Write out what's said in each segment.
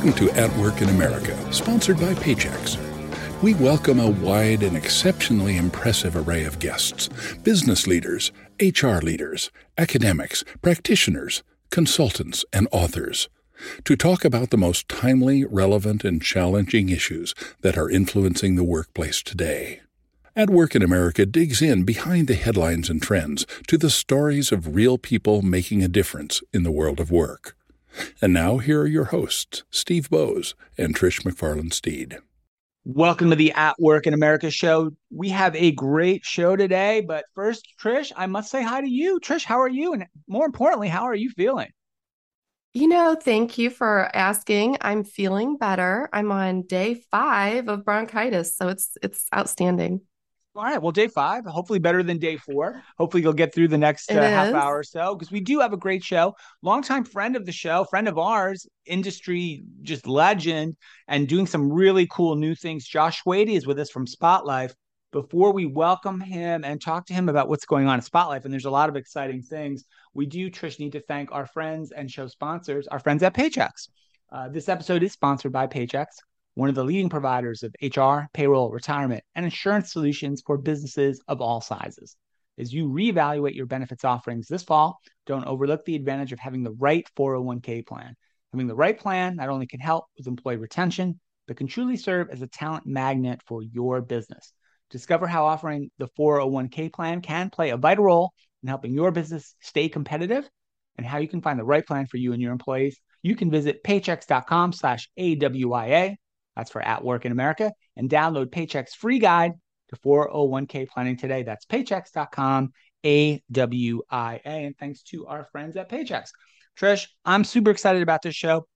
Welcome to At Work in America, sponsored by Paychex. We welcome a wide and exceptionally impressive array of guests business leaders, HR leaders, academics, practitioners, consultants, and authors to talk about the most timely, relevant, and challenging issues that are influencing the workplace today. At Work in America digs in behind the headlines and trends to the stories of real people making a difference in the world of work. And now, here are your hosts, Steve Boese and Trish McFarlane Steed. Welcome to the At Work in America show. We have a great show today, but first, Trish, I must say hi to you. Trish, how are you? And more importantly, how are you feeling? You know, thank you for asking. I'm feeling better. I'm on day five of bronchitis, so it's it's outstanding. All right. Well, day five, hopefully better than day four. Hopefully, you'll get through the next uh, half hour or so because we do have a great show. Longtime friend of the show, friend of ours, industry just legend, and doing some really cool new things. Josh Schwede is with us from Spotlyfe. Before we welcome him and talk to him about what's going on at Spotlyfe, and there's a lot of exciting things, we do, Trish, need to thank our friends and show sponsors, our friends at Paychex. Uh, this episode is sponsored by Paychex one of the leading providers of HR, payroll, retirement, and insurance solutions for businesses of all sizes. As you reevaluate your benefits offerings this fall, don't overlook the advantage of having the right 401k plan. Having the right plan not only can help with employee retention, but can truly serve as a talent magnet for your business. Discover how offering the 401k plan can play a vital role in helping your business stay competitive and how you can find the right plan for you and your employees. You can visit paychex.com slash AWIA that's for At Work in America. And download Paychex free guide to 401k planning today. That's paychex.com, A W I A. And thanks to our friends at Paychex. Trish, I'm super excited about this show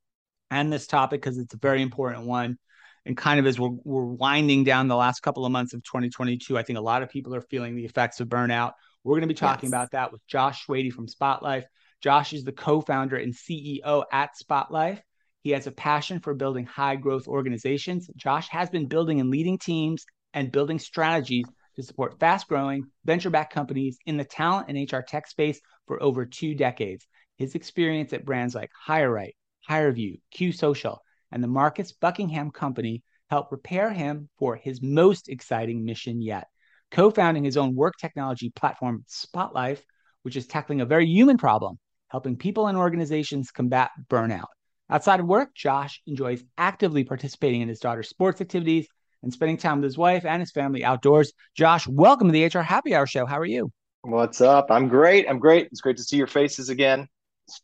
and this topic because it's a very important one. And kind of as we're, we're winding down the last couple of months of 2022, I think a lot of people are feeling the effects of burnout. We're going to be talking yes. about that with Josh Schwede from Spotlyfe. Josh is the co founder and CEO at Spotlyfe. He has a passion for building high growth organizations. Josh has been building and leading teams and building strategies to support fast growing venture backed companies in the talent and HR tech space for over two decades. His experience at brands like HireRight, HireVue, Q Social, and the Marcus Buckingham Company helped prepare him for his most exciting mission yet. Co founding his own work technology platform, Spotlyfe, which is tackling a very human problem, helping people and organizations combat burnout. Outside of work, Josh enjoys actively participating in his daughter's sports activities and spending time with his wife and his family outdoors. Josh, welcome to the HR Happy Hour Show. How are you? What's up? I'm great. I'm great. It's great to see your faces again.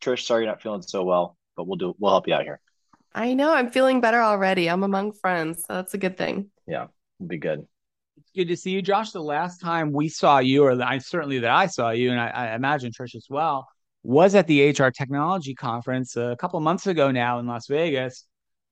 Trish, sorry you're not feeling so well, but we'll do. We'll help you out here. I know. I'm feeling better already. I'm among friends, so that's a good thing. Yeah, it'll be good. It's good to see you, Josh. The last time we saw you, or I certainly that I saw you, and I, I imagine Trish as well, was at the HR Technology Conference a couple months ago now in Las Vegas,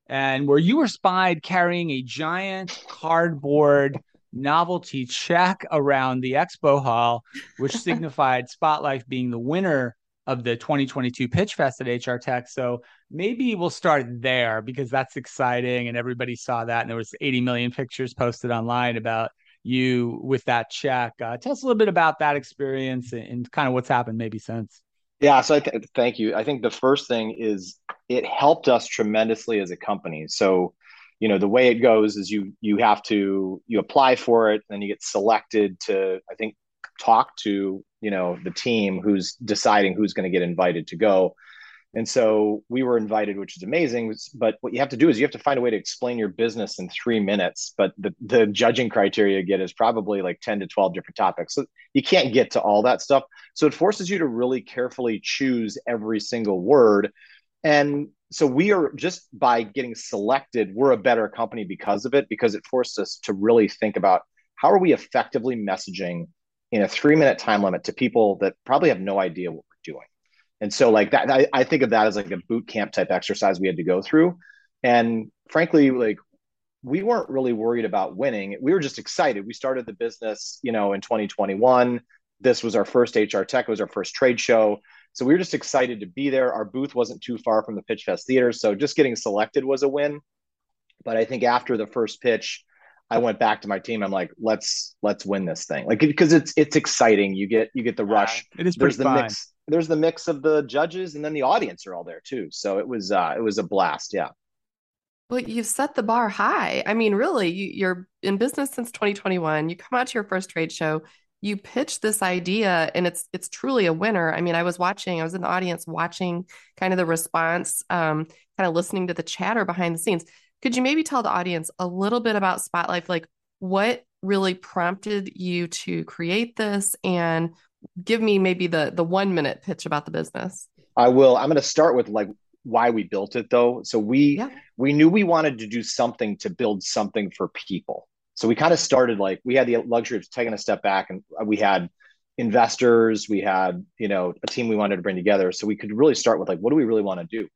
and where you were spied carrying a giant cardboard novelty check around the expo hall, which signified Spotlyfe being the winner of the 2022 Pitch Fest at HR Tech. So maybe we'll start there because that's exciting and everybody saw that and there was 80 million pictures posted online about you with that check. Uh, tell us a little bit about that experience and, and kind of what's happened maybe since. Yeah, so th- thank you. I think the first thing is it helped us tremendously as a company. So, you know, the way it goes is you you have to you apply for it, then you get selected to I think talk to you know the team who's deciding who's going to get invited to go. And so we were invited, which is amazing. But what you have to do is you have to find a way to explain your business in three minutes. But the, the judging criteria you get is probably like 10 to 12 different topics. So you can't get to all that stuff. So it forces you to really carefully choose every single word. And so we are just by getting selected, we're a better company because of it, because it forced us to really think about how are we effectively messaging in a three minute time limit to people that probably have no idea what we're doing. And so like that, I, I think of that as like a boot camp type exercise we had to go through. And frankly, like we weren't really worried about winning. We were just excited. We started the business, you know, in 2021. This was our first HR Tech. It was our first trade show. So we were just excited to be there. Our booth wasn't too far from the Pitch Fest Theater. So just getting selected was a win. But I think after the first pitch, I went back to my team. I'm like, let's let's win this thing. Like because it's it's exciting. You get you get the rush. it is pretty There's the fun. mix there's the mix of the judges and then the audience are all there too. So it was uh, it was a blast. Yeah. Well, you've set the bar high. I mean, really, you, you're in business since 2021. You come out to your first trade show, you pitch this idea, and it's it's truly a winner. I mean, I was watching, I was in the audience watching kind of the response, um, kind of listening to the chatter behind the scenes. Could you maybe tell the audience a little bit about Spotlyfe, Like, what really prompted you to create this, and give me maybe the the one minute pitch about the business. I will. I'm going to start with like why we built it though. So we yeah. we knew we wanted to do something to build something for people. So we kind of started like we had the luxury of taking a step back and uh, we had investors, we had, you know, a team we wanted to bring together. So we could really start with like what do we really want to do?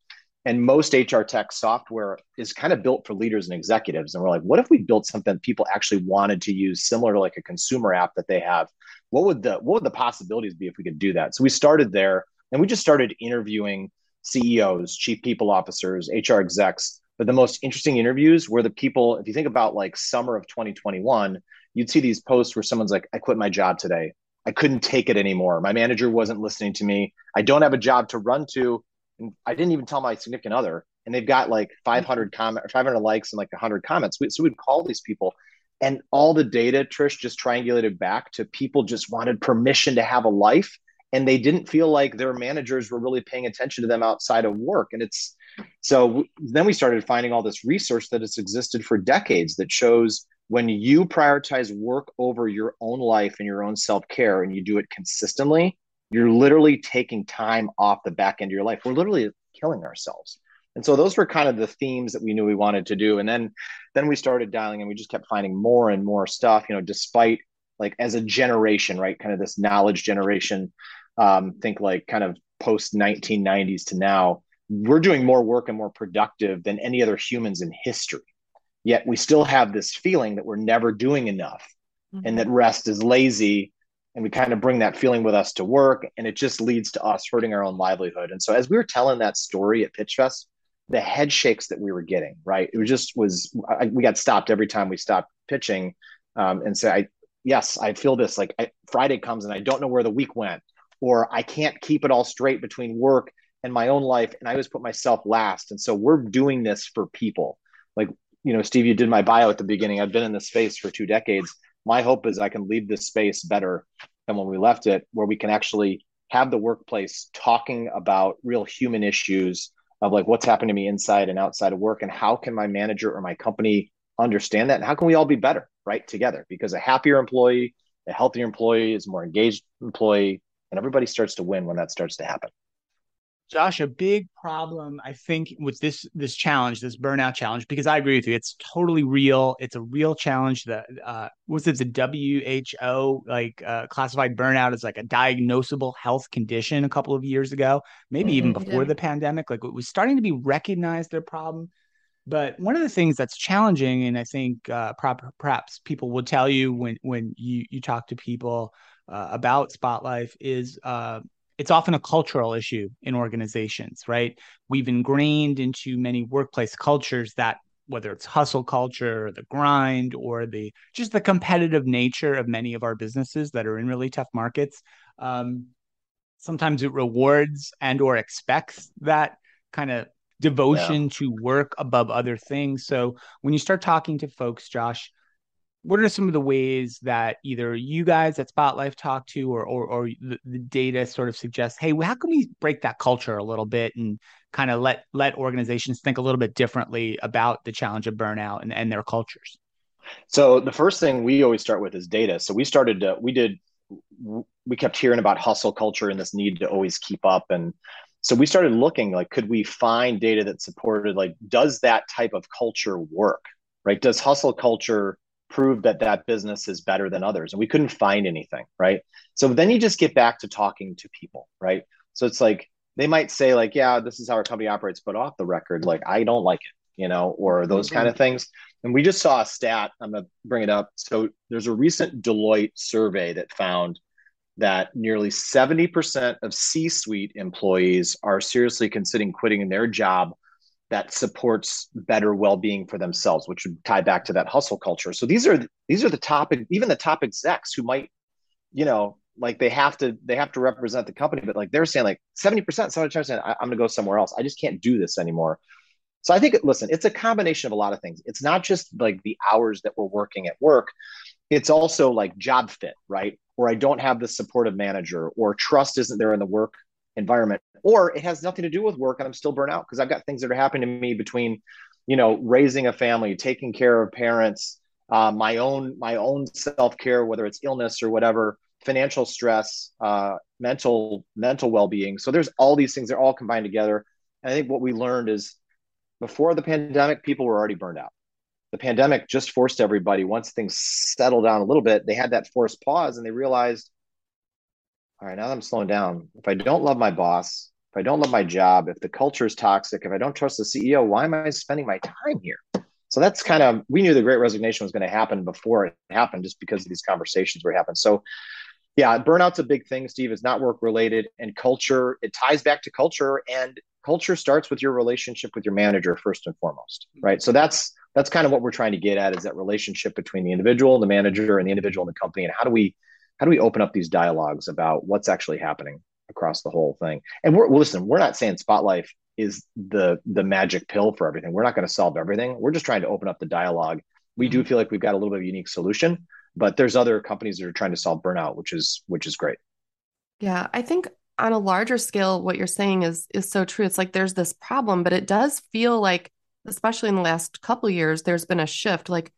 And most HR tech software is kind of built for leaders and executives. And we're like, what if we built something people actually wanted to use, similar to like a consumer app that they have? What would the what would the possibilities be if we could do that? So we started there and we just started interviewing CEOs, chief people officers, HR execs. But the most interesting interviews were the people, if you think about like summer of 2021, you'd see these posts where someone's like, I quit my job today. I couldn't take it anymore. My manager wasn't listening to me. I don't have a job to run to. And I didn't even tell my significant other. And they've got like 500 mm-hmm. comment, 500 likes and like 100 comments. So we'd call these people, and all the data, Trish, just triangulated back to people just wanted permission to have a life and they didn't feel like their managers were really paying attention to them outside of work and it's so then we started finding all this research that has existed for decades that shows when you prioritize work over your own life and your own self-care and you do it consistently you're literally taking time off the back end of your life we're literally killing ourselves and so those were kind of the themes that we knew we wanted to do and then then we started dialing and we just kept finding more and more stuff you know despite like as a generation right kind of this knowledge generation um, think like kind of post 1990s to now, we're doing more work and more productive than any other humans in history. Yet we still have this feeling that we're never doing enough mm-hmm. and that rest is lazy. And we kind of bring that feeling with us to work, and it just leads to us hurting our own livelihood. And so, as we were telling that story at PitchFest, the head shakes that we were getting, right? It was just was I, we got stopped every time we stopped pitching, um, and say, I yes, I feel this. Like I, Friday comes and I don't know where the week went or I can't keep it all straight between work and my own life. And I always put myself last. And so we're doing this for people. Like, you know, Steve, you did my bio at the beginning. I've been in this space for two decades. My hope is I can leave this space better than when we left it, where we can actually have the workplace talking about real human issues of like what's happened to me inside and outside of work and how can my manager or my company understand that? And how can we all be better right together? Because a happier employee a healthier employee is a more engaged employee and everybody starts to win when that starts to happen josh a big problem i think with this this challenge this burnout challenge because i agree with you it's totally real it's a real challenge that uh was it the who like uh, classified burnout as like a diagnosable health condition a couple of years ago maybe mm-hmm, even before the pandemic like it was starting to be recognized their problem. But one of the things that's challenging, and I think uh, perhaps people will tell you when when you you talk to people uh, about Spotlyfe is uh, it's often a cultural issue in organizations, right? We've ingrained into many workplace cultures that whether it's hustle culture or the grind or the just the competitive nature of many of our businesses that are in really tough markets um, sometimes it rewards and or expects that kind of devotion yeah. to work above other things so when you start talking to folks josh what are some of the ways that either you guys at Spotlyfe talk to or or, or the, the, data sort of suggests, hey, how can we break that culture a little bit and kind of let let organizations think a little bit differently about the challenge of burnout and, and their cultures? So the first thing we always start with is data. So we started to, we did we kept hearing about hustle culture and this need to always keep up and so we started looking like could we find data that supported like does that type of culture work right does hustle culture prove that that business is better than others and we couldn't find anything right? So then you just get back to talking to people right? So it's like they might say like yeah this is how our company operates but off the record like i don't like it you know or those mm-hmm. kind of things. And we just saw a stat i'm going to bring it up. So there's a recent deloitte survey that found that nearly 70% of c-suite employees are seriously considering quitting their job that supports better well-being for themselves which would tie back to that hustle culture so these are these are the top even the top execs who might you know like they have to they have to represent the company but like they're saying like 70% 75% I, i'm going to go somewhere else i just can't do this anymore So I think, listen, it's a combination of a lot of things. It's not just like the hours that we're working at work. It's also like job fit, right? Or I don't have the supportive manager, or trust isn't there in the work environment, or it has nothing to do with work and I'm still burnt out because I've got things that are happening to me between, you know, raising a family, taking care of parents, uh, my own my own self care, whether it's illness or whatever, financial stress, uh, mental mental well being. So there's all these things. They're all combined together. And I think what we learned is before the pandemic, people were already burned out. The pandemic just forced everybody, once things settled down a little bit, they had that forced pause and they realized, all right, now that I'm slowing down, if I don't love my boss, if I don't love my job, if the culture is toxic, if I don't trust the CEO, why am I spending my time here? So that's kind of, we knew the great resignation was going to happen before it happened just because of these conversations were happening. So yeah, burnout's a big thing, Steve. It's not work related and culture. It ties back to culture, and culture starts with your relationship with your manager first and foremost, right? So that's that's kind of what we're trying to get at is that relationship between the individual, the manager, and the individual in the company, and how do we how do we open up these dialogues about what's actually happening across the whole thing? And we're listen, we're not saying Spotlyfe is the the magic pill for everything. We're not going to solve everything. We're just trying to open up the dialogue. We do mm-hmm. feel like we've got a little bit of a unique solution but there's other companies that are trying to solve burnout which is which is great yeah i think on a larger scale what you're saying is is so true it's like there's this problem but it does feel like especially in the last couple years there's been a shift like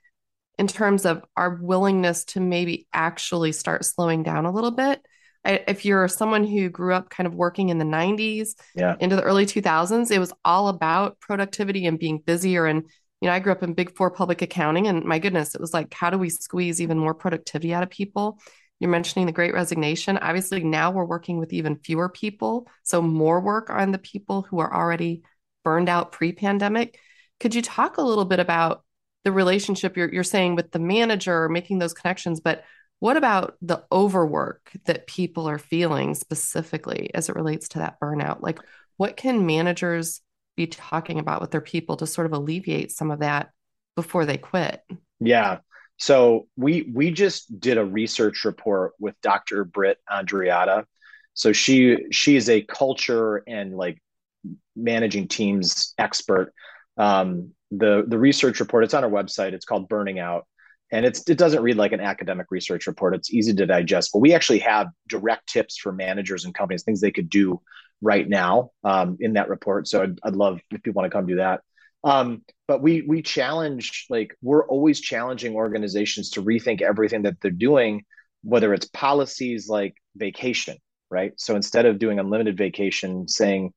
in terms of our willingness to maybe actually start slowing down a little bit I, if you're someone who grew up kind of working in the 90s yeah. into the early 2000s it was all about productivity and being busier and you know, I grew up in big four public accounting, and my goodness, it was like, how do we squeeze even more productivity out of people? You're mentioning the great resignation. Obviously, now we're working with even fewer people. So, more work on the people who are already burned out pre pandemic. Could you talk a little bit about the relationship you're, you're saying with the manager, making those connections? But what about the overwork that people are feeling specifically as it relates to that burnout? Like, what can managers be talking about with their people to sort of alleviate some of that before they quit? Yeah. So we we just did a research report with Dr. Britt Andreatta. So she she is a culture and like managing teams expert. Um, the the research report it's on our website. It's called Burning Out, and it's it doesn't read like an academic research report. It's easy to digest, but we actually have direct tips for managers and companies, things they could do right now um, in that report. So I'd, I'd love if people want to come do that. Um, but we we challenge like we're always challenging organizations to rethink everything that they're doing, whether it's policies like vacation, right? So instead of doing unlimited vacation, saying,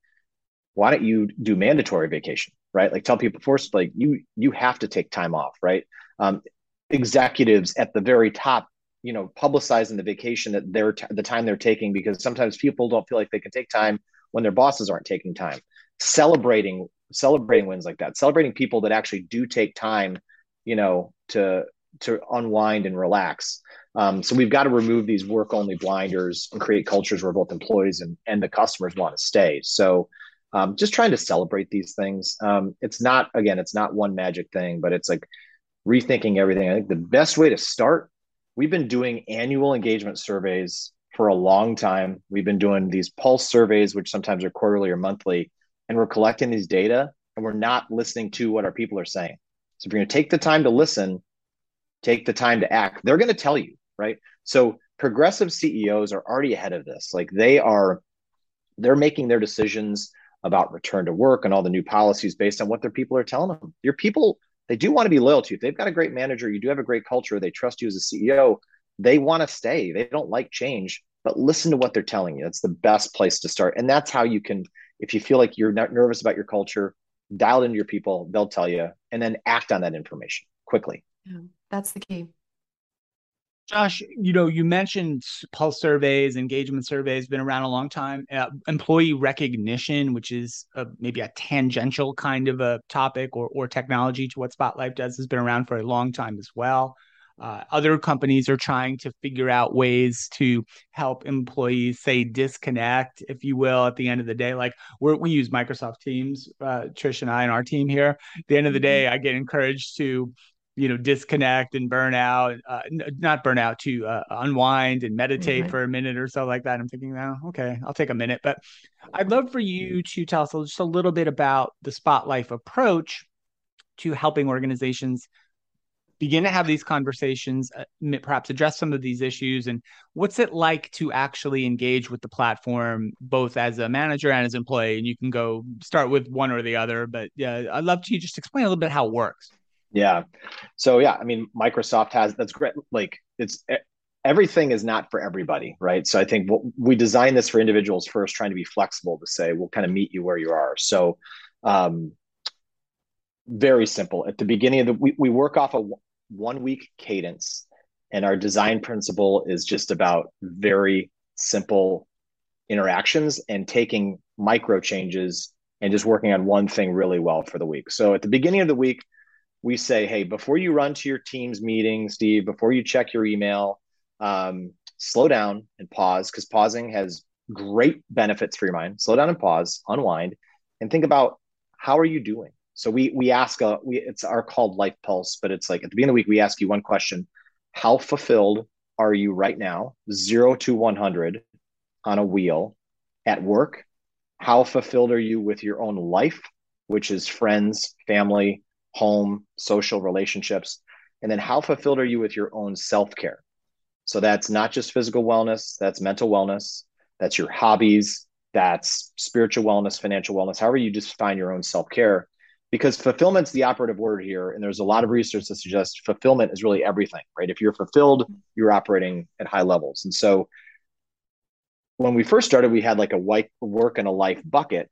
why don't you do mandatory vacation, right? Like tell people first, like you you have to take time off, right? Um, executives at the very top you know publicizing the vacation that they're t- the time they're taking because sometimes people don't feel like they can take time when their bosses aren't taking time celebrating celebrating wins like that celebrating people that actually do take time you know to to unwind and relax um, so we've got to remove these work only blinders and create cultures where both employees and, and the customers want to stay so um, just trying to celebrate these things um, it's not again it's not one magic thing but it's like rethinking everything i think the best way to start we've been doing annual engagement surveys for a long time. We've been doing these pulse surveys, which sometimes are quarterly or monthly, and we're collecting these data and we're not listening to what our people are saying. So if you're going to take the time to listen, take the time to act. They're going to tell you, right? So progressive CEOs are already ahead of this. Like they are, they're making their decisions about return to work and all the new policies based on what their people are telling them. Your people they do want to be loyal to you. If they've got a great manager, you do have a great culture, they trust you as a CEO, they want to stay. They don't like change, but listen to what they're telling you. That's the best place to start. And that's how you can, if you feel like you're not nervous about your culture, dial into your people, they'll tell you, and then act on that information quickly. Yeah, that's the key. Josh, you know, you mentioned pulse surveys, engagement surveys, been around a long time. Uh, employee recognition, which is a, maybe a tangential kind of a topic or, or technology to what Spotlyfe does, has been around for a long time as well. Uh, other companies are trying to figure out ways to help employees say disconnect, if you will, at the end of the day. Like we use Microsoft Teams, uh, Trish and I and our team here. At the end of the mm-hmm. day, I get encouraged to you know disconnect and burn out uh, not burn out to uh, unwind and meditate mm-hmm. for a minute or so like that i'm thinking now oh, okay i'll take a minute but i'd love for you to tell us just a little bit about the Spotlyfe approach to helping organizations begin to have these conversations, uh, perhaps address some of these issues, and what's it like to actually engage with the platform, both as a manager and as an employee? And you can go start with one or the other, but yeah, I'd love to just explain a little bit how it works. Yeah. So yeah, I mean, Microsoft has that's great. Like it's everything is not for everybody, right? So I think we designed this for individuals first, trying to be flexible to say we'll kind of meet you where you are. So um, very simple. At the beginning of the we, we work off a one week cadence, and our design principle is just about very simple interactions and taking micro changes and just working on one thing really well for the week. So at the beginning of the week, we say, hey, before you run to your team's meeting, Steve, before you check your email, um, slow down and pause because pausing has great benefits for your mind. Slow down and pause, unwind, and think about how are you doing. So we we ask a we it's our called life pulse, but it's like at the beginning of the week we ask you one question: How fulfilled are you right now, zero to one hundred, on a wheel at work? How fulfilled are you with your own life, which is friends, family, home, social relationships? And then how fulfilled are you with your own self care? So that's not just physical wellness, that's mental wellness, that's your hobbies, that's spiritual wellness, financial wellness, however you define your own self care because fulfillment's the operative word here and there's a lot of research that suggests fulfillment is really everything right if you're fulfilled you're operating at high levels and so when we first started we had like a white work and a life bucket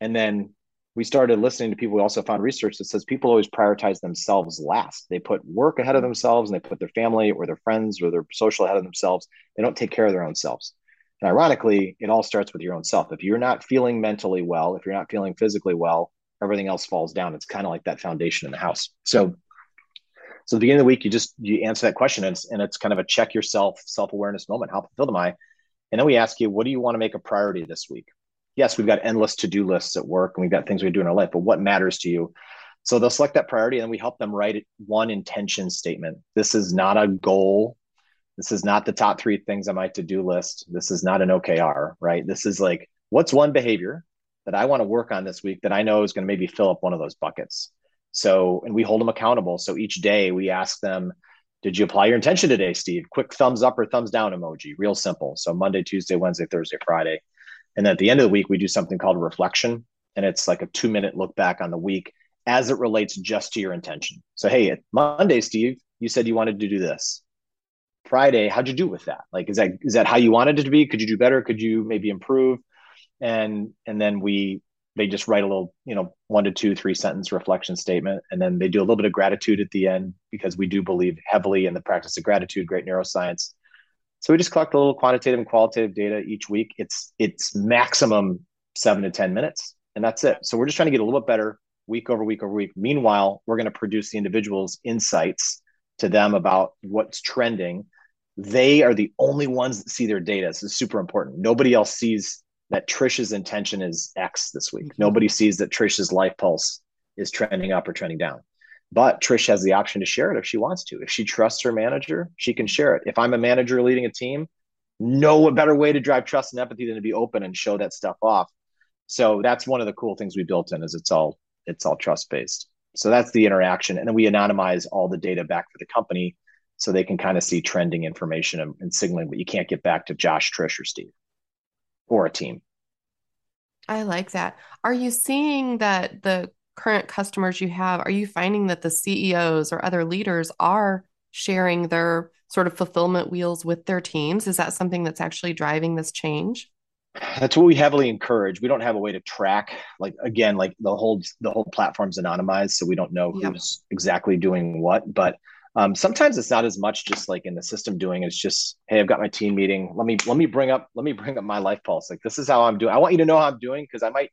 and then we started listening to people we also found research that says people always prioritize themselves last they put work ahead of mm. themselves and they put their family or their friends or their social ahead of themselves they don't take care of their own selves and ironically it all starts with your own self if you're not feeling mentally well if you're not feeling physically well everything else falls down. It's kind of like that foundation in the house. So, so the beginning of the week, you just you answer that question, and it's, and it's kind of a check yourself, self awareness moment. How fulfilled am I? And then we ask you, what do you want to make a priority this week? Yes, we've got endless to do lists at work, and we've got things we do in our life. But what matters to you? So they'll select that priority, and we help them write one intention statement. This is not a goal. This is not the top three things on my to do list. This is not an OKR, right? This is like, what's one behavior that I want to work on this week that I know is going to maybe fill up one of those buckets. So, and we hold them accountable. So each day we ask them, did you apply your intention today, Steve? Quick thumbs up or thumbs down emoji, real simple. So Monday, Tuesday, Wednesday, Thursday, Friday. And at the end of the week, we do something called reflection. And it's like a two minute look back on the week as it relates just to your intention. So, hey, Monday, Steve, you said you wanted to do this. Friday, how'd you do with that? Like, is that is that how you wanted it to be? Could you do better? Could you maybe improve? and and then we they just write a little you know one to two three sentence reflection statement and then they do a little bit of gratitude at the end because we do believe heavily in the practice of gratitude great neuroscience so we just collect a little quantitative and qualitative data each week it's it's maximum seven to ten minutes and that's it so we're just trying to get a little bit better week over week over week meanwhile we're going to produce the individual's insights to them about what's trending they are the only ones that see their data this is super important nobody else sees that Trish's intention is X this week. Mm-hmm. Nobody sees that Trish's life pulse is trending up or trending down. But Trish has the option to share it if she wants to. If she trusts her manager, she can share it. If I'm a manager leading a team, no better way to drive trust and empathy than to be open and show that stuff off. So that's one of the cool things we built in is it's all it's all trust based. So that's the interaction, and then we anonymize all the data back for the company so they can kind of see trending information and, and signaling, but you can't get back to Josh, Trish, or Steve or a team. I like that. Are you seeing that the current customers you have, are you finding that the CEOs or other leaders are sharing their sort of fulfillment wheels with their teams? Is that something that's actually driving this change? That's what we heavily encourage. We don't have a way to track, like again, like the whole the whole platform's anonymized, so we don't know who's exactly doing what. But um, sometimes it's not as much just like in the system doing it's just hey i've got my team meeting let me let me bring up let me bring up my life pulse like this is how i'm doing i want you to know how i'm doing because i might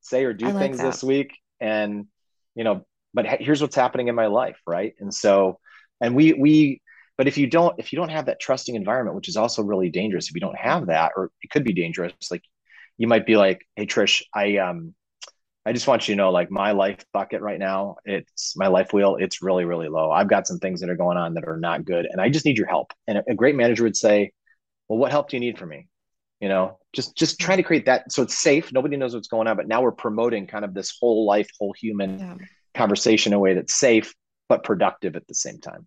say or do things this week and you know but here's what's happening in my life right and so and we we but if you don't if you don't have that trusting environment which is also really dangerous if you don't have that or it could be dangerous like you might be like hey trish i um I just want you to know, like my life bucket right now, it's my life wheel. It's really, really low. I've got some things that are going on that are not good, and I just need your help. And a, a great manager would say, "Well, what help do you need from me?" You know, just just trying to create that so it's safe. Nobody knows what's going on, but now we're promoting kind of this whole life, whole human yeah. conversation in a way that's safe but productive at the same time.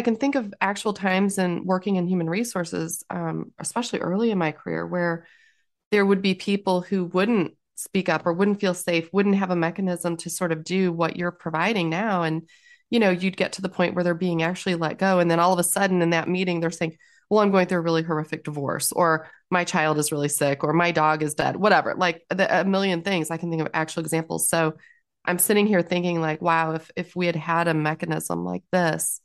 I can think of actual times in working in human resources, um, especially early in my career, where there would be people who wouldn't speak up or wouldn't feel safe, wouldn't have a mechanism to sort of do what you're providing now. And, you know, you'd get to the point where they're being actually let go. And then all of a sudden in that meeting, they're saying, well, I'm going through a really horrific divorce, or my child is really sick, or my dog is dead, whatever, like the, a million things. I can think of actual examples. So I'm sitting here thinking, like, wow, if if we had had a mechanism like this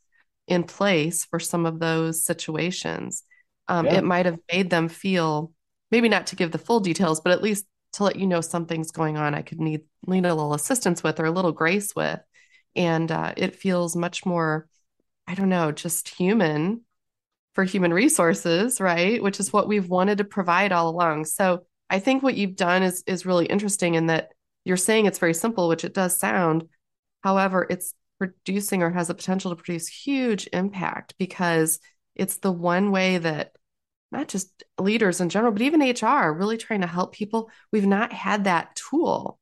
in place for some of those situations, um, yeah. it might have made them feel maybe not to give the full details, but at least to let you know something's going on I could need need a little assistance with or a little grace with. And uh, it feels much more, I don't know, just human for human resources, right? Which is what we've wanted to provide all along. So I think what you've done is is really interesting in that you're saying it's very simple, which it does sound. However, it's producing or has the potential to produce huge impact because it's the one way that not just leaders in general, but even HR really trying to help people. We've not had that tool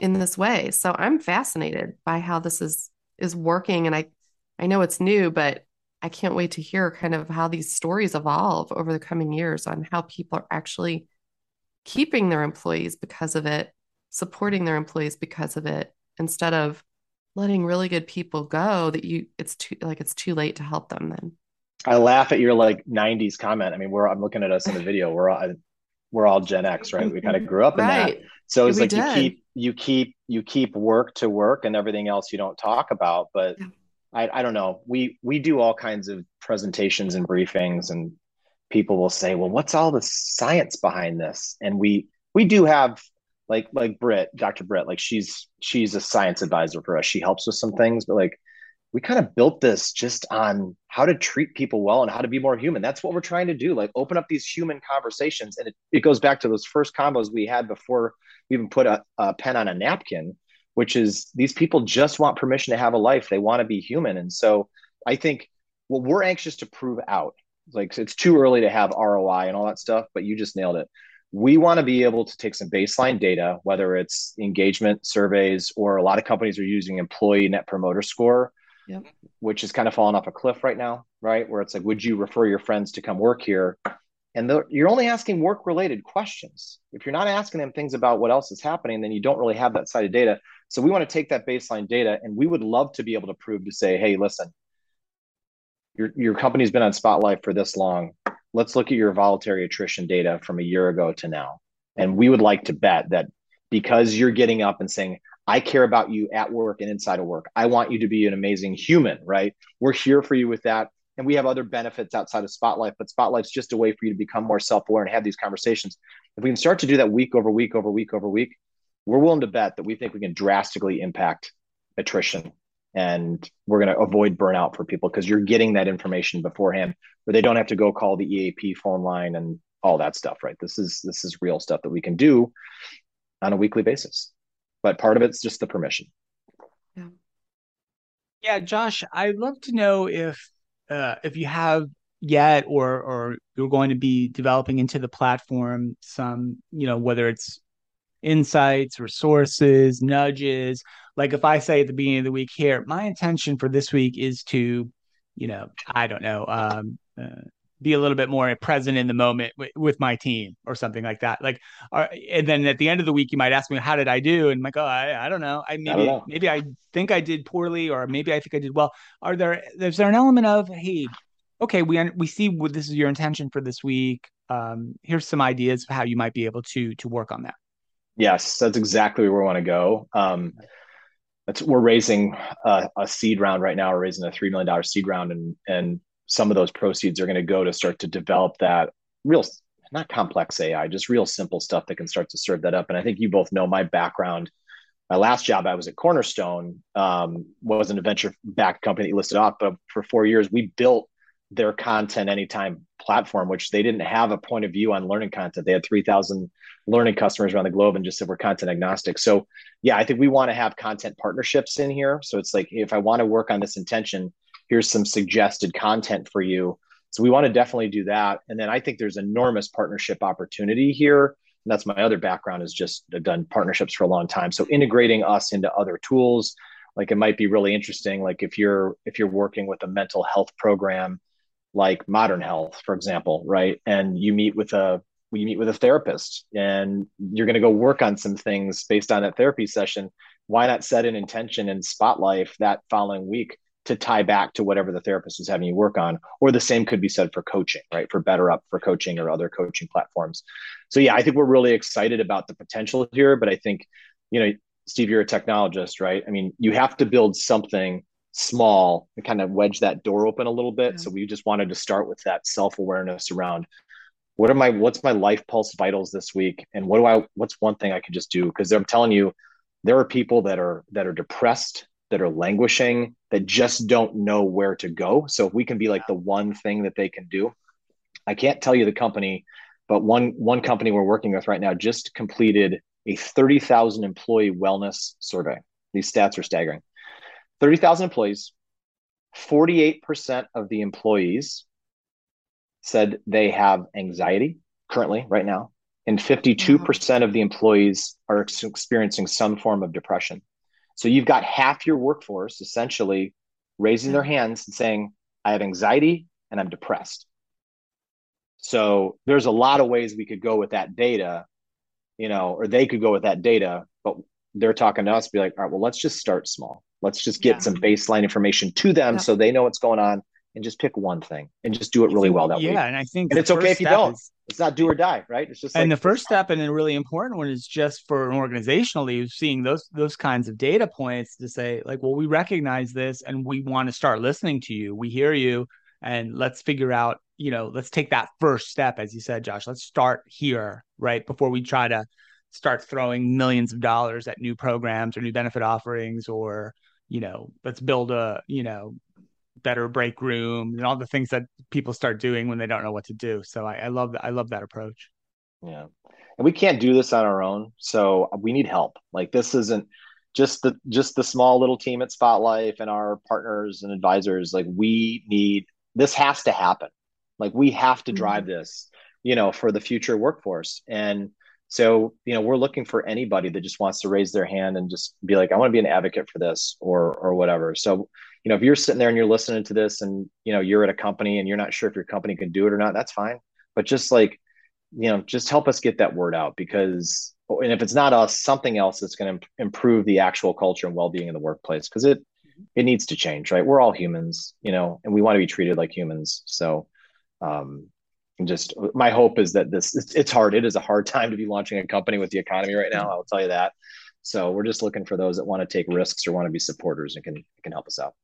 in this way. So I'm fascinated by how this is is working. And I I know it's new, but I can't wait to hear kind of how these stories evolve over the coming years on how people are actually keeping their employees because of it, supporting their employees because of it, instead of letting really good people go that you it's too like it's too late to help them then. I laugh at your like 90s comment. I mean, we're I'm looking at us in the video. We're all we're all Gen X, right? We kind of grew up in right. that. So it's we like did. you keep you keep you keep work to work and everything else you don't talk about. But yeah. I, I don't know. We we do all kinds of presentations and briefings and people will say, well, what's all the science behind this? And we we do have like like Britt, Dr. Britt, like she's she's a science advisor for us. She helps with some things, but like we kind of built this just on how to treat people well and how to be more human. That's what we're trying to do, like open up these human conversations. And it, it goes back to those first combos we had before we even put a, a pen on a napkin, which is these people just want permission to have a life. They want to be human. And so I think what we're anxious to prove out, like it's too early to have ROI and all that stuff, but you just nailed it. We want to be able to take some baseline data, whether it's engagement surveys or a lot of companies are using employee net promoter score yep. which is kind of falling off a cliff right now, right? Where it's like, would you refer your friends to come work here? And the, you're only asking work related questions. If you're not asking them things about what else is happening, then you don't really have that side of data. So we want to take that baseline data and we would love to be able to prove to say, hey, listen, your, your company's been on Spotlyfe for this long. Let's look at your voluntary attrition data from a year ago to now. And we would like to bet that because you're getting up and saying, I care about you at work and inside of work. I want you to be an amazing human, right? We're here for you with that. And we have other benefits outside of Spotlyfe, but Spotlyfe's just a way for you to become more self aware and have these conversations. If we can start to do that week over week over week over week, we're willing to bet that we think we can drastically impact attrition and we're going to avoid burnout for people because you're getting that information beforehand where they don't have to go call the EAP phone line and all that stuff, right? This is this is real stuff that we can do on a weekly basis but part of it's just the permission. Yeah. Yeah, Josh, I'd love to know if uh, if you have yet or or you're going to be developing into the platform some, you know, whether it's insights, resources, nudges. Like if I say at the beginning of the week here, my intention for this week is to, you know, I don't know, um, uh, be a little bit more present in the moment w- with my team or something like that. Like, uh, and then at the end of the week, you might ask me, how did I do? And I'm like, oh, I, I don't know. I maybe, I know. maybe I think I did poorly, or maybe I think I did well. Are there, is there an element of, Hey, okay, we, we see what this is your intention for this week. Um, here's some ideas of how you might be able to, to work on that. Yes, that's exactly where we want to go. Um, that's, we're raising a, a seed round right now. We're raising a $3 million seed round and, and some of those proceeds are going to go to start to develop that real not complex AI, just real simple stuff that can start to serve that up. And I think you both know my background. My last job, I was at Cornerstone, um, wasn't a venture backed company that listed off, but for four years, we built their content anytime platform, which they didn't have a point of view on learning content. They had 3,000 learning customers around the globe and just said we're content agnostic. So, yeah, I think we want to have content partnerships in here. So it's like if I want to work on this intention, here's some suggested content for you. So we want to definitely do that. And then I think there's enormous partnership opportunity here. And that's my other background is just I've done partnerships for a long time. So integrating us into other tools, like it might be really interesting. Like if you're if you're working with a mental health program like Modern Health, for example, right? And you meet with a you meet with a therapist and you're going to go work on some things based on that therapy session. Why not set an intention and Spotlyfe that following week to tie back to whatever the therapist is having you work on? Or the same could be said for coaching, right? For BetterUp for coaching or other coaching platforms. So yeah, I think we're really excited about the potential here, but I think, you know, Steve, you're a technologist, right? I mean, you have to build something small and kind of wedge that door open a little bit. Yeah. So we just wanted to start with that self-awareness around what are my what's my life pulse vitals this week and what do I what's one thing I can just do because I'm telling you there are people that are that are depressed that are languishing that just don't know where to go. So if we can be like the one thing that they can do. I can't tell you the company but one one company we're working with right now just completed a 30,000 employee wellness survey. These stats are staggering. 30,000 employees, 48% of the employees said they have anxiety currently, right now, and 52% mm-hmm. of the employees are experiencing some form of depression. So you've got half your workforce essentially raising their mm-hmm. hands and saying, I have anxiety and I'm depressed. So there's a lot of ways we could go with that data, you know, or they could go with that data, but they're talking to us, be like, all right, well, let's just start small. Let's just get yeah. some baseline information to them yeah. so they know what's going on and just pick one thing and just do it really well that yeah, week. Yeah, and I think and it's okay if you don't. Is, it's not do or die, right? It's just and the first step and a really important one is just for an organizationally seeing those those kinds of data points to say like, well, we recognize this and we want to start listening to you. We hear you, and let's figure out. You know, let's take that first step, as you said, Josh. Let's start here, right, before we try to start throwing millions of dollars at new programs or new benefit offerings or you know, let's build a, you know, better break room and all the things that people start doing when they don't know what to do. So I, I love that. I love that approach. Yeah. And we can't do this on our own. So we need help. Like this isn't just the just the small little team at Spotlyfe and our partners and advisors. Like we need this has to happen. Like we have to drive mm-hmm. this, you know, for the future workforce. And so, you know, we're looking for anybody that just wants to raise their hand and just be like, I want to be an advocate for this or or whatever. So, you know, if you're sitting there and you're listening to this and you know you're at a company and you're not sure if your company can do it or not, that's fine. But just like, you know, just help us get that word out because and if it's not us, something else that's going to improve the actual culture and well-being in the workplace because it it needs to change, right? We're all humans, you know, and we want to be treated like humans. So um, just my hope is that this it's, it's hard it is a hard time to be launching a company with the economy right now i'll tell you that so we're just looking for those that want to take risks or want to be supporters and can can help us out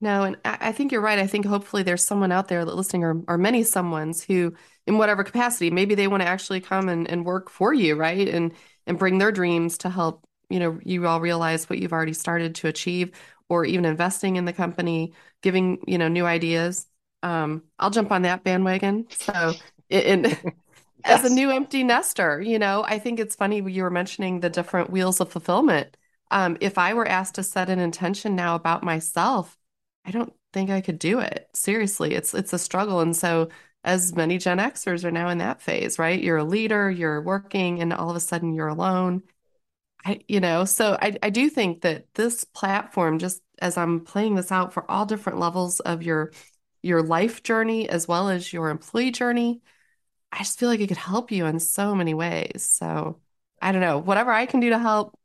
no and i think you're right i think hopefully there's someone out there that listening or, or many someone's who in whatever capacity maybe they want to actually come and, and work for you right and and bring their dreams to help you know you all realize what you've already started to achieve or even investing in the company giving you know new ideas um, I'll jump on that bandwagon. So, in, yes. as a new empty nester, you know, I think it's funny you were mentioning the different wheels of fulfillment. Um, if I were asked to set an intention now about myself, I don't think I could do it. Seriously, it's it's a struggle, and so as many Gen Xers are now in that phase, right? You're a leader, you're working, and all of a sudden you're alone. I, you know, so I, I do think that this platform, just as I'm playing this out for all different levels of your your life journey as well as your employee journey. I just feel like it could help you in so many ways. So I don't know, whatever I can do to help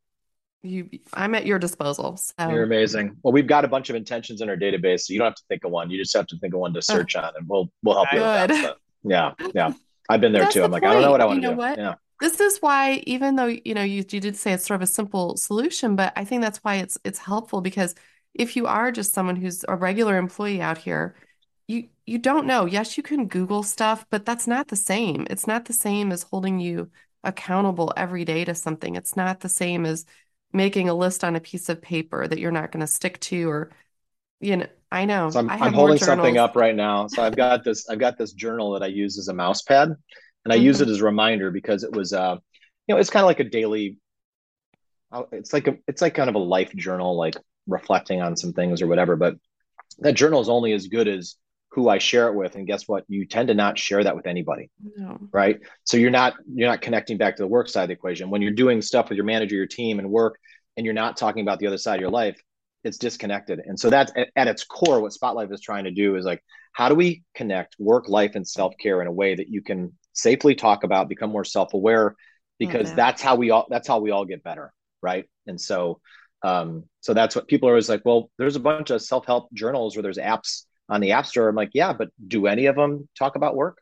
you, I'm at your disposal. So you're amazing. Well, we've got a bunch of intentions in our database, so you don't have to think of one. You just have to think of one to oh. search on, and we'll we'll help you with that. yeah, yeah. I've been there too. The I'm like. I don't know what I want to do. What? Yeah. This is why, even though you know you you did say it's sort of a simple solution, but I think that's why it's it's helpful because if you are just someone who's a regular employee out here you you don't know. Yes, you can Google stuff, but that's not the same. It's not the same as holding you accountable every day to something. It's not the same as making a list on a piece of paper that you're not going to stick to or you know I know. So I'm, I'm holding something up right now. So I've got this. I've got this journal that I use as a mouse pad, and I mm-hmm. use it as a reminder because it was, uh, you know, it's kind of like a daily. Uh, it's like a, it's like kind of a life journal, like reflecting on some things or whatever. But that journal is only as good as who I share it with. And guess what? You tend to not share that with anybody. No. Right. So you're not you're not connecting back to the work side of the equation. When you're doing stuff with your manager, your team and work, and you're not talking about the other side of your life, it's disconnected. And so that's at, at its core, what Spotlyfe is trying to do is like, how do we connect work, life, and self-care in a way that you can safely talk about, become more self-aware, because that's how we all that's how we all get better. Right. And so um, so that's what people are always like, well, there's a bunch of self-help journals or there's apps on the App Store. I'm like, yeah, but do any of them talk about work?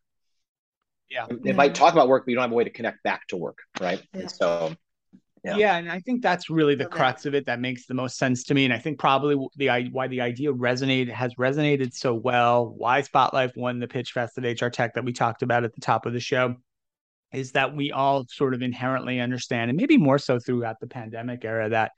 Yeah. They yeah. might talk about work, but you don't have a way to connect back to work. Right. Yeah. so, yeah. yeah. And I think that's really the okay. crux of it that makes the most sense to me. And I think probably the why the idea resonated has resonated so well, why Spotlyfe won the pitch fest at HR Tech that we talked about at the top of the show is that we all sort of inherently understand, and maybe more so throughout the pandemic era, that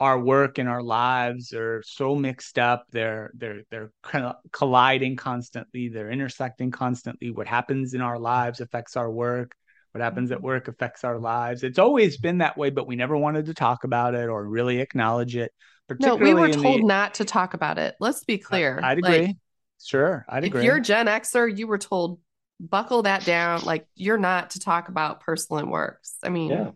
our work and our lives are so mixed up. They're they're they're kind of colliding constantly. They're intersecting constantly. What happens in our lives affects our work. What happens at mm-hmm. work affects our lives. It's always been that way but we never wanted to talk about it or really acknowledge it no we were told the, not to talk about it. Let's be clear. I, would agree. Like, sure i'd agree. if you're gen xer you were told buckle that down. Like you're not to talk about personal and works. I mean yeah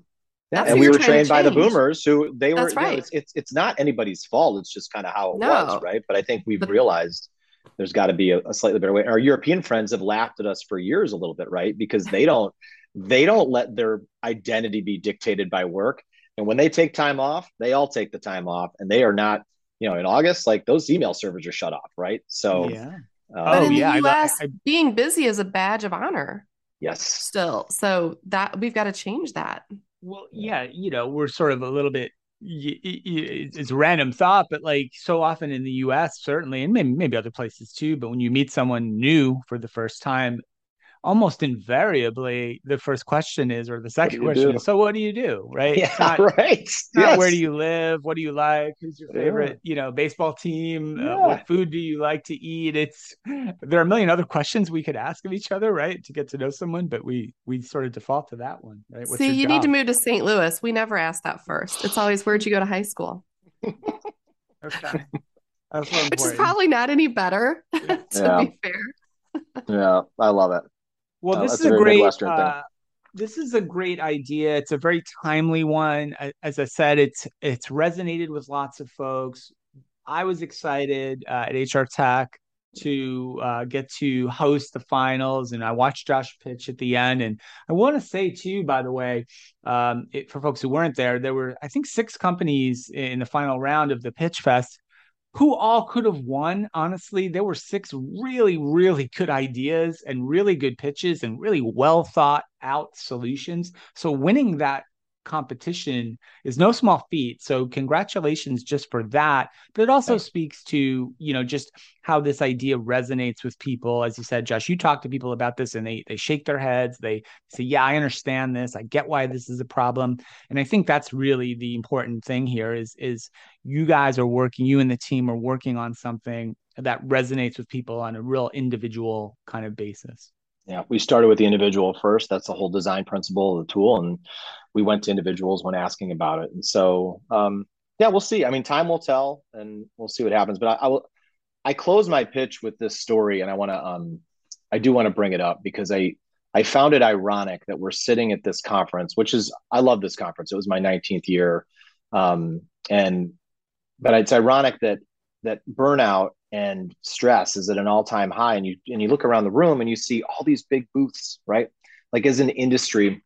yeah, and we were trained by the boomers who they were. Right. You know, it's, it's it's not anybody's fault. It's just kind of how it no. was, right? But I think we've but, realized there's got to be a, a, slightly better way. Our European friends have laughed at us for years a little bit, right? Because they don't they don't let their identity be dictated by work. And when they take time off, they all take the time off, and they are not. You know, in August, like those email servers are shut off, right? So, yeah. Uh, but in yeah, the US, I, I, being busy is a badge of honor. Yes. Still, so that we've got to change that. Well, yeah, you know, we're sort of a little bit it's a random thought, but like so often in the US, certainly, and maybe, maybe other places too, but when you meet someone new for the first time, almost invariably the first question is or the second question do? is so what do you do? Right? Yeah not, right. not yes. where do you live? What do you like? Who's your favorite yeah. you know baseball team? Uh, yeah. uh, what food do you like to eat? It's there are a million other questions we could ask of each other right to get to know someone but we we sort of default to that one right? What's see you job? need to move to st louis. We never ask that first. It's always where'd you go to high school? Okay. Which is probably not any better to yeah. be fair. Yeah i love it well, this is a, a great uh, this is a great idea. It's a very timely one. As I said, it's it's resonated with lots of folks. I was excited uh, at HR Tech to uh, get to host the finals, and I watched Josh pitch at the end. And I want to say too, by the way, um, it, for folks who weren't there, there were I think six companies in the final round of the Pitch Fest who all could have won. Honestly, there were six really, really good ideas and really good pitches and really well thought out solutions. So winning that competition is no small feat. So congratulations just for that. But it also Thanks. speaks to, you know, just how this idea resonates with people. As you said, Josh, you talk to people about this and they they shake their heads. They say, Yeah, I understand this. I get why this is a problem. And I think that's really the important thing here is is you guys are working, you and the team are working on something that resonates with people on a real individual kind of basis. Yeah, we started with the individual first. That's the whole design principle of the tool, and we went to individuals when asking about it. And so, um, yeah, we'll see. I mean, time will tell, and we'll see what happens. But I, I will. I close my pitch with this story, and I want to. Um, I do want to bring it up because I I found it ironic that we're sitting at this conference, which is I love this conference. It was my 19th year, um, and but it's ironic that that burnout and stress is at an all-time high and you and you look around the room and you see all these big booths right like as an industry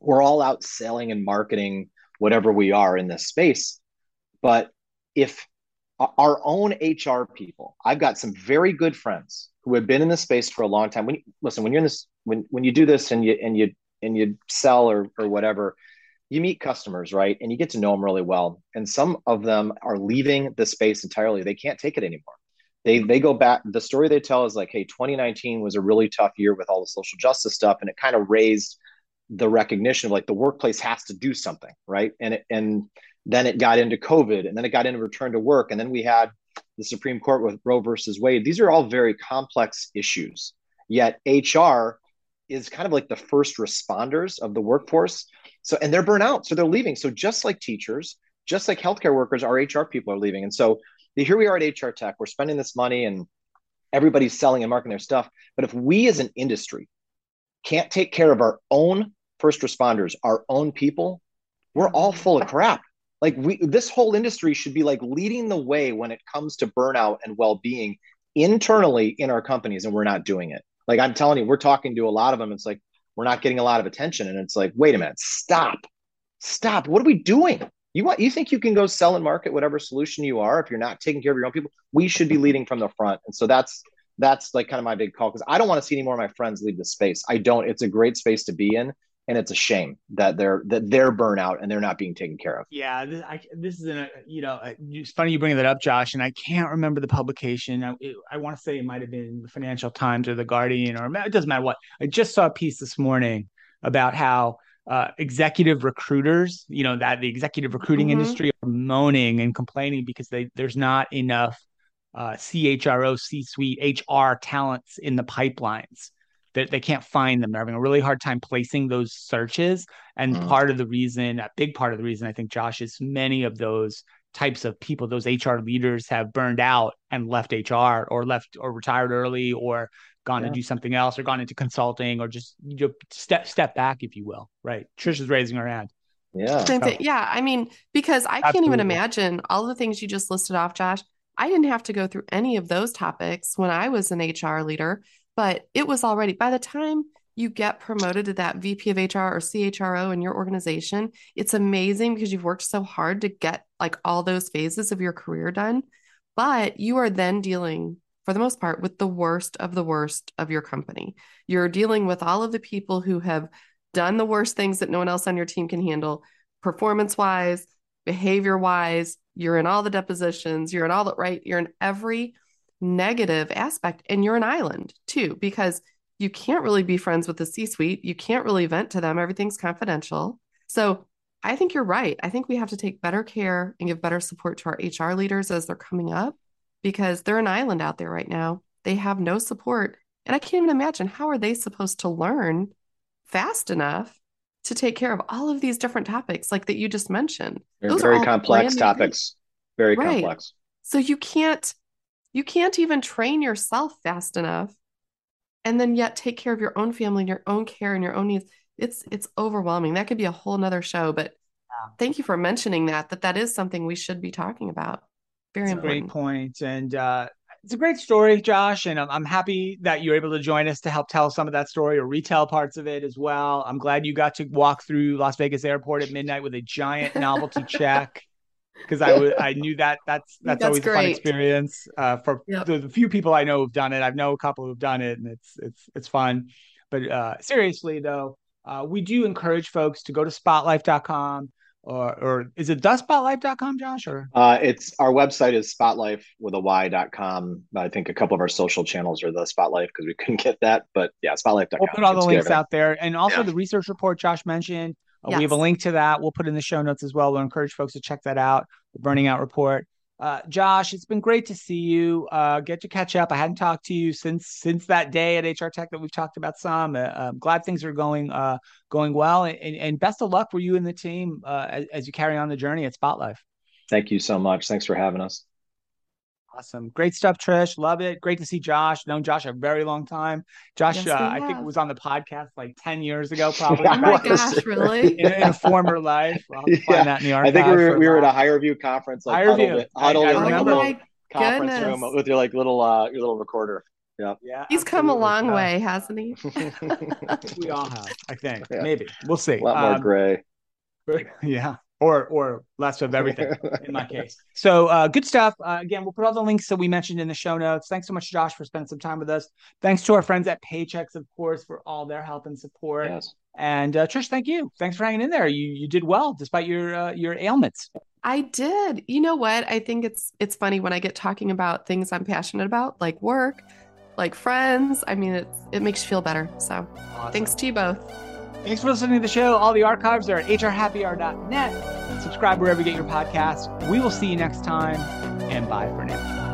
we're all out selling and marketing whatever we are in this space but if our own hr people i've got some very good friends who have been in this space for a long time when you, listen when you're in this when when you do this and you and you and you sell or or whatever you meet customers, right? And you get to know them really well. And some of them are leaving the space entirely. They can't take it anymore. They they go back. The story they tell is like, hey, 2019 was a really tough year with all the social justice stuff, and it kind of raised the recognition of like the workplace has to do something, right? And it and then it got into COVID, and then it got into return to work, and then we had the Supreme Court with Roe versus Wade. These are all very complex issues. Yet HR is kind of like the first responders of the workforce. So, and they're burnt out. So they're leaving. So just like teachers, just like healthcare workers, our HR people are leaving. And so here we are at HR Tech. We're spending this money and everybody's selling and marketing their stuff. But if we as an industry can't take care of our own first responders, our own people, we're all full of crap. Like we this whole industry should be like leading the way when it comes to burnout and well-being internally in our companies and we're not doing it. Like I'm telling you, we're talking to a lot of them. It's like we're not getting a lot of attention. And it's like, wait a minute, stop. Stop. What are we doing? You want you think you can go sell and market whatever solution you are if you're not taking care of your own people? We should be leading from the front. And so that's that's like kind of my big call because I don't want to see any more of my friends leave the space. I don't. It's a great space to be in and it's a shame that they're that they're burnout and they're not being taken care of. Yeah, this, I, this is a you know uh, it's funny you bring that up, Josh, and I can't remember the publication. I, I want to say it might have been the Financial Times or the Guardian, or it doesn't matter what. I just saw a piece this morning about how uh, executive recruiters, you know, that the executive recruiting mm-hmm. industry are moaning and complaining because they there's not enough uh, CHRO, C-suite, HR talents in the pipelines they, they can't find them. They're having a really hard time placing those searches. And mm. part of the reason, a big part of the reason, I think, Josh, is many of those types of people, those HR leaders have burned out and left HR or left or retired early or gone yeah. to do something else or gone into consulting or just you know, step step back, if you will. Right. Trisha's raising her hand. Yeah. Yeah. I mean, because I Absolutely. can't even imagine all the things you just listed off, Josh. I didn't have to go through any of those topics when I was an HR leader but it was already by the time you get promoted to that VP of HR or CHRO in your organization, it's amazing because you've worked so hard to get like all those phases of your career done. But you are then dealing, for the most part, with the worst of the worst of your company. You're dealing with all of the people who have done the worst things that no one else on your team can handle, performance wise, behavior wise. You're in all the depositions, you're in all the right, you're in every negative aspect and you're an island too because you can't really be friends with the C suite. You can't really vent to them. Everything's confidential. So I think you're right. I think we have to take better care and give better support to our HR leaders as they're coming up because they're an island out there right now. They have no support. And I can't even imagine how are they supposed to learn fast enough to take care of all of these different topics like that you just mentioned. They're Those very complex topics. Very right. complex. So you can't you can't even train yourself fast enough and then yet take care of your own family and your own care and your own needs. It's it's overwhelming. That could be a whole nother show, but thank you for mentioning that, that that is something we should be talking about. Very That's important. great point. And uh, it's a great story, Josh, and I'm, I'm happy that you're able to join us to help tell some of that story or retell parts of it as well. I'm glad you got to walk through Las Vegas airport at midnight with a giant novelty check because I I knew that that's that's, that's always great. a fun experience uh, for yep. the, the, few people I know who've done it. I've know a couple who've done it, and it's it's it's fun. But uh, seriously though, uh, we do encourage folks to go to spotlyfe.com or or is it thespotlyfe.com, Josh? Or uh, it's our website is spotlyfe with a y.com. I think a couple of our social channels are the spotlyfe because we couldn't get that. But yeah, spotlyfe.com. We'll put all the links out there. And also yeah. the research report Josh mentioned. Uh, yes. We have a link to that. We'll put in the show notes as well. We'll encourage folks to check that out. The Burning Out Report. Uh, Josh, it's been great to see you. Uh, get to catch up. I hadn't talked to you since since that day at HR Tech that we've talked about some. Uh, I'm glad things are going uh, going well, and, and, best of luck for you and the team uh, as, as you carry on the journey at Spotlyfe. Thank you so much. Thanks for having us. Awesome. Great stuff, Trish. Love it. Great to see Josh. Known Josh a very long time. Josh, yes, uh, I think was on the podcast like 10 years ago, probably. oh my gosh, really? In, in, a former life. I'll yeah. find that in the I think we were, we were at a HireVue conference, like HireVue. huddled, in like a little conference goodness. room with your like little uh your little recorder. Yeah. Yeah. He's absolutely. come a long way, hasn't he? we all have, I think. Yeah. Maybe. We'll see. A lot more um, gray. Yeah or or less of everything in my case. So uh, good stuff. Uh, again, we'll put all the links that we mentioned in the show notes. Thanks so much, Josh, for spending some time with us. Thanks to our friends at Paychex, of course, for all their help and support. Yes. And uh, Trish, thank you. Thanks for hanging in there. You you did well despite your uh, your ailments. I did. You know what? I think it's it's funny when I get talking about things I'm passionate about, like work, like friends. I mean, it's it makes you feel better. So, awesome. thanks to you both. Thanks for listening to the show. All the archives are at hrhappyhour.net. Subscribe wherever you get your podcasts. We will see you next time, and bye for now.